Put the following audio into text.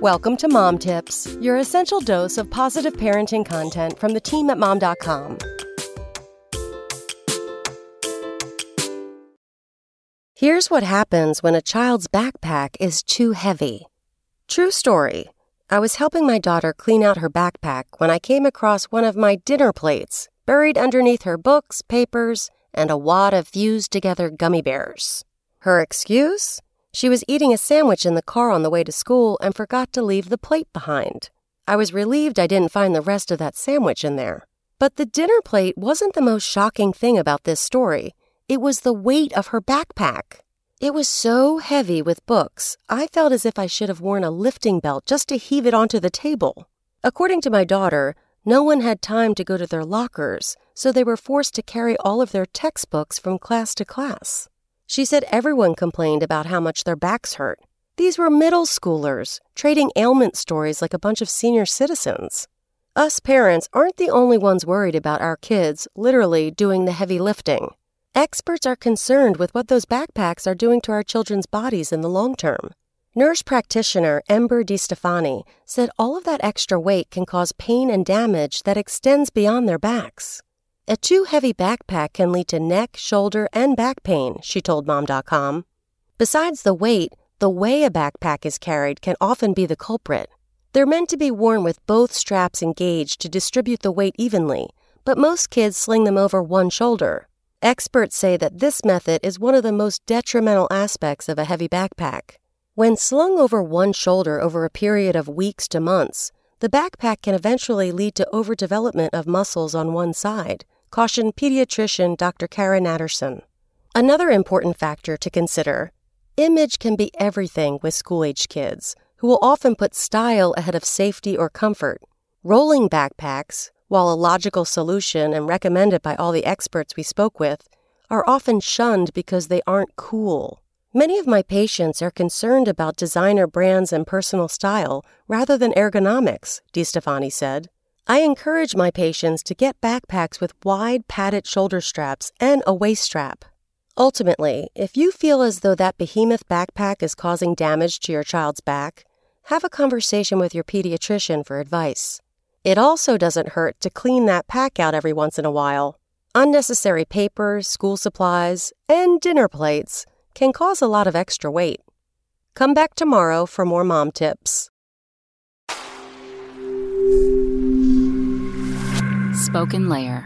Welcome to Mom Tips, your essential dose of positive parenting content from the team at mom.com. Here's what happens when a child's backpack is too heavy. True story. I was helping my daughter clean out her backpack when I came across one of my dinner plates buried underneath her books, papers, and a wad of fused together gummy bears. Her excuse? She was eating a sandwich in the car on the way to school and forgot to leave the plate behind. I was relieved I didn't find the rest of that sandwich in there. But the dinner plate wasn't the most shocking thing about this story. It was the weight of her backpack. It was so heavy with books, I felt as if I should have worn a lifting belt just to heave it onto the table. According to my daughter, no one had time to go to their lockers, so they were forced to carry all of their textbooks from class to class. She said everyone complained about how much their backs hurt. These were middle schoolers, trading ailment stories like a bunch of senior citizens. Us parents aren't the only ones worried about our kids literally doing the heavy lifting. Experts are concerned with what those backpacks are doing to our children's bodies in the long term. Nurse practitioner Ember DiStefani said all of that extra weight can cause pain and damage that extends beyond their backs. A too heavy backpack can lead to neck, shoulder, and back pain, she told Mom.com. Besides the weight, the way a backpack is carried can often be the culprit. They're meant to be worn with both straps engaged to distribute the weight evenly, but most kids sling them over one shoulder. Experts say that this method is one of the most detrimental aspects of a heavy backpack. When slung over one shoulder over a period of weeks to months, the backpack can eventually lead to overdevelopment of muscles on one side, cautioned pediatrician Dr. Cara Natterson. Another important factor to consider image can be everything with school age kids, who will often put style ahead of safety or comfort. Rolling backpacks, while a logical solution and recommended by all the experts we spoke with, are often shunned because they aren't cool. Many of my patients are concerned about designer brands and personal style rather than ergonomics, DiStefani said. I encourage my patients to get backpacks with wide padded shoulder straps and a waist strap. Ultimately, if you feel as though that behemoth backpack is causing damage to your child's back, have a conversation with your pediatrician for advice. It also doesn't hurt to clean that pack out every once in a while. Unnecessary papers, school supplies, and dinner plates can cause a lot of extra weight. Come back tomorrow for more mom tips. SpokenLayer.